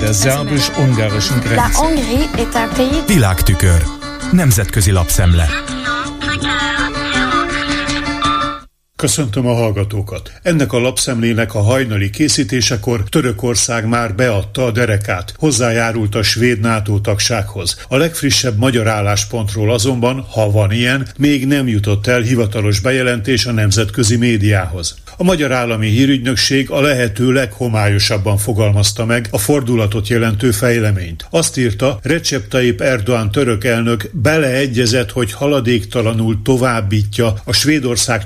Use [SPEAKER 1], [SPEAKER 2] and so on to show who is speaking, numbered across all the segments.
[SPEAKER 1] der szerbus-ungarischen Grenze.
[SPEAKER 2] Világtükör. Nemzetközi lapszemle.
[SPEAKER 3] Köszöntöm a hallgatókat! Ennek a lapszemlének a hajnali készítésekor Törökország már beadta a derekát, hozzájárult a svéd NATO tagsághoz. A legfrissebb magyar álláspontról azonban, ha van ilyen, még nem jutott el hivatalos bejelentés a nemzetközi médiához. A Magyar Állami Hírügynökség a lehető leghomályosabban fogalmazta meg a fordulatot jelentő fejleményt. Azt írta, Recep Tayyip Erdoğan török elnök beleegyezett, hogy haladéktalanul továbbítja a Svédország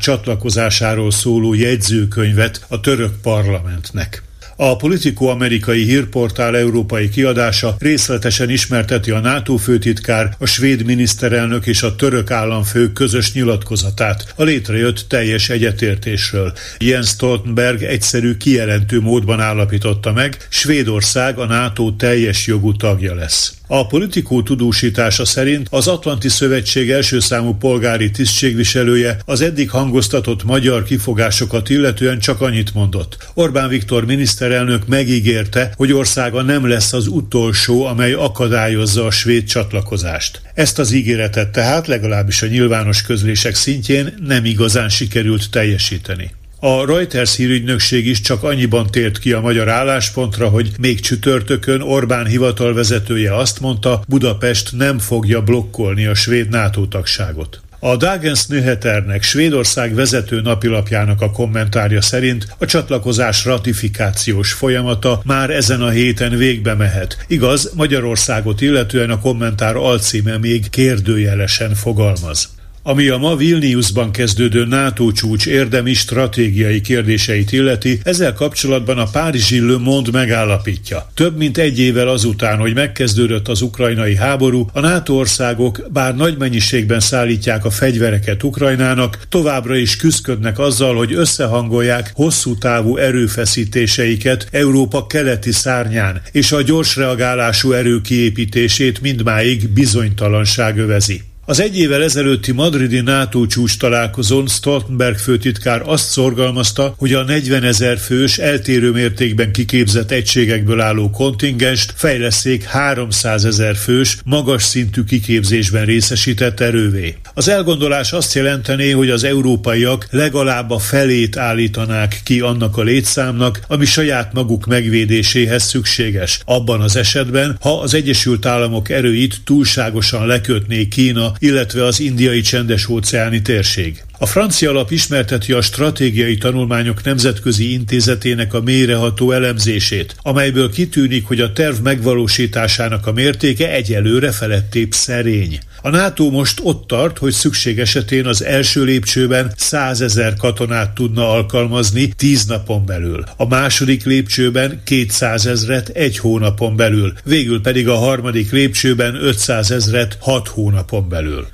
[SPEAKER 3] csatlakozásáról szóló jegyzőkönyvet a török parlamentnek. A Politico amerikai hírportál európai kiadása részletesen ismerteti a NATO főtitkár, a svéd miniszterelnök és a török államfő közös nyilatkozatát a létrejött teljes egyetértésről. Jens Stoltenberg egyszerű kijelentő módban állapította meg, Svédország a NATO teljes jogú tagja lesz. A politikó tudósítása szerint az Atlanti Szövetség első számú polgári tisztségviselője az eddig hangoztatott magyar kifogásokat illetően csak annyit mondott. Orbán Viktor miniszterelnök megígérte, hogy országa nem lesz az utolsó, amely akadályozza a svéd csatlakozást. Ezt az ígéretet tehát legalábbis a nyilvános közlések szintjén nem igazán sikerült teljesíteni. A Reuters hírügynökség is csak annyiban tért ki a magyar álláspontra, hogy még csütörtökön Orbán hivatalvezetője azt mondta, Budapest nem fogja blokkolni a svéd NATO tagságot. A Dagens Nyheternek Svédország vezető napilapjának a kommentárja szerint a csatlakozás ratifikációs folyamata már ezen a héten végbe mehet. Igaz, Magyarországot illetően a kommentár alcíme még kérdőjelesen fogalmaz. Ami a ma Vilniusban kezdődő NATO csúcs érdemi stratégiai kérdéseit illeti, ezzel kapcsolatban a Párizsi Le Monde megállapítja. Több mint egy évvel azután, hogy megkezdődött az ukrajnai háború, a NATO országok bár nagy mennyiségben szállítják a fegyvereket Ukrajnának, továbbra is küzdködnek azzal, hogy összehangolják hosszú távú erőfeszítéseiket Európa keleti szárnyán, és a gyors reagálású erő kiépítését mindmáig bizonytalanság övezi. Az egy évvel ezelőtti madridi NATO csúcs találkozón Stoltenberg főtitkár azt szorgalmazta, hogy a 40 ezer fős, eltérő mértékben kiképzett egységekből álló kontingenst fejleszék 300 ezer fős, magas szintű kiképzésben részesített erővé. Az elgondolás azt jelentené, hogy az európaiak legalább a felét állítanák ki annak a létszámnak, ami saját maguk megvédéséhez szükséges. Abban az esetben, ha az Egyesült Államok erőit túlságosan lekötné Kína illetve az indiai csendes óceáni térség. A francia alap ismerteti a stratégiai tanulmányok nemzetközi intézetének a mélyreható elemzését, amelyből kitűnik, hogy a terv megvalósításának a mértéke egyelőre felettébb szerény. A NATO most ott tart, hogy szükség esetén az első lépcsőben 100 ezer katonát tudna alkalmazni 10 napon belül, a második lépcsőben 200 ezret egy hónapon belül, végül pedig a harmadik lépcsőben 500 ezret 6 hónapon belül.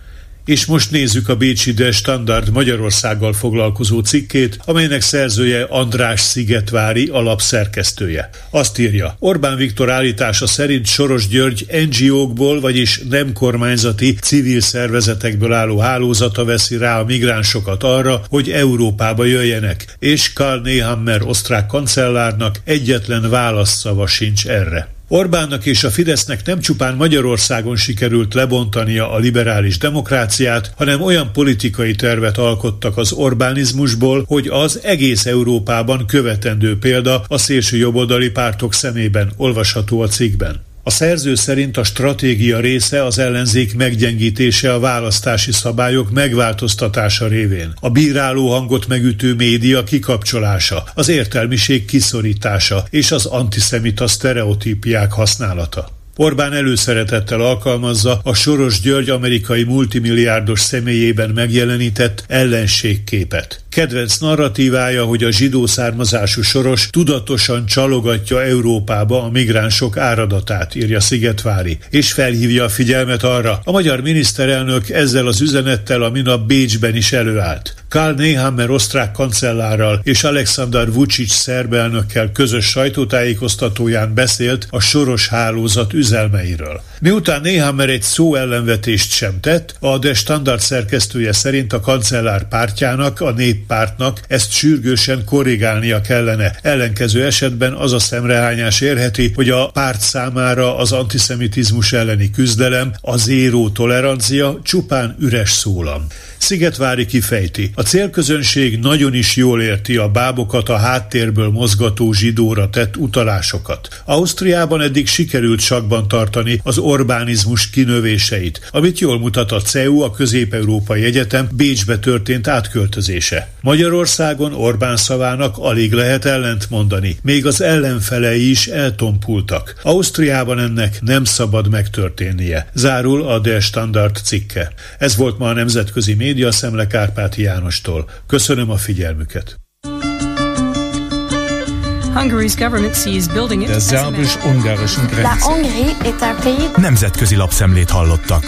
[SPEAKER 3] És most nézzük a Bécsi De Standard Magyarországgal foglalkozó cikkét, amelynek szerzője András Szigetvári alapszerkesztője. Azt írja, Orbán Viktor állítása szerint Soros György NGO-kból, vagyis nem kormányzati civil szervezetekből álló hálózata veszi rá a migránsokat arra, hogy Európába jöjjenek, és Karl Nehammer osztrák kancellárnak egyetlen válaszszava sincs erre. Orbánnak és a Fidesznek nem csupán Magyarországon sikerült lebontania a liberális demokráciát, hanem olyan politikai tervet alkottak az Orbánizmusból, hogy az egész Európában követendő példa a szélső jobboldali pártok szemében olvasható a cikkben. A szerző szerint a stratégia része az ellenzék meggyengítése a választási szabályok megváltoztatása révén, a bíráló hangot megütő média kikapcsolása, az értelmiség kiszorítása és az antiszemita sztereotípiák használata. Orbán előszeretettel alkalmazza a Soros György amerikai multimilliárdos személyében megjelenített ellenségképet. Kedvenc narratívája, hogy a zsidó származású Soros tudatosan csalogatja Európába a migránsok áradatát, írja Szigetvári, és felhívja a figyelmet arra, a magyar miniszterelnök ezzel az üzenettel a minap Bécsben is előállt. Karl Nehammer osztrák kancellárral és Alexander Vucic szerb elnökkel közös sajtótájékoztatóján beszélt a Soros hálózat üzelmeiről. Miután Nehammer egy szó ellenvetést sem tett, a De Standard szerkesztője szerint a kancellár pártjának, a nép néppártnak ezt sürgősen korrigálnia kellene. Ellenkező esetben az a szemrehányás érheti, hogy a párt számára az antiszemitizmus elleni küzdelem, a zéró tolerancia csupán üres szólam. Szigetvári kifejti. A célközönség nagyon is jól érti a bábokat a háttérből mozgató zsidóra tett utalásokat. Ausztriában eddig sikerült sakban tartani az Orbánizmus kinövéseit, amit jól mutat a CEU, a Közép-Európai Egyetem Bécsbe történt átköltözése. Magyarországon Orbán szavának alig lehet ellent mondani, még az ellenfelei is eltompultak. Ausztriában ennek nem szabad megtörténnie. Zárul a Der Standard cikke. Ez volt ma a nemzetközi média szemle Kárpáti Jánostól. Köszönöm a figyelmüket.
[SPEAKER 1] Der szerbus-ungarischen Grenze.
[SPEAKER 2] Nemzetközi lapszemlét hallottak.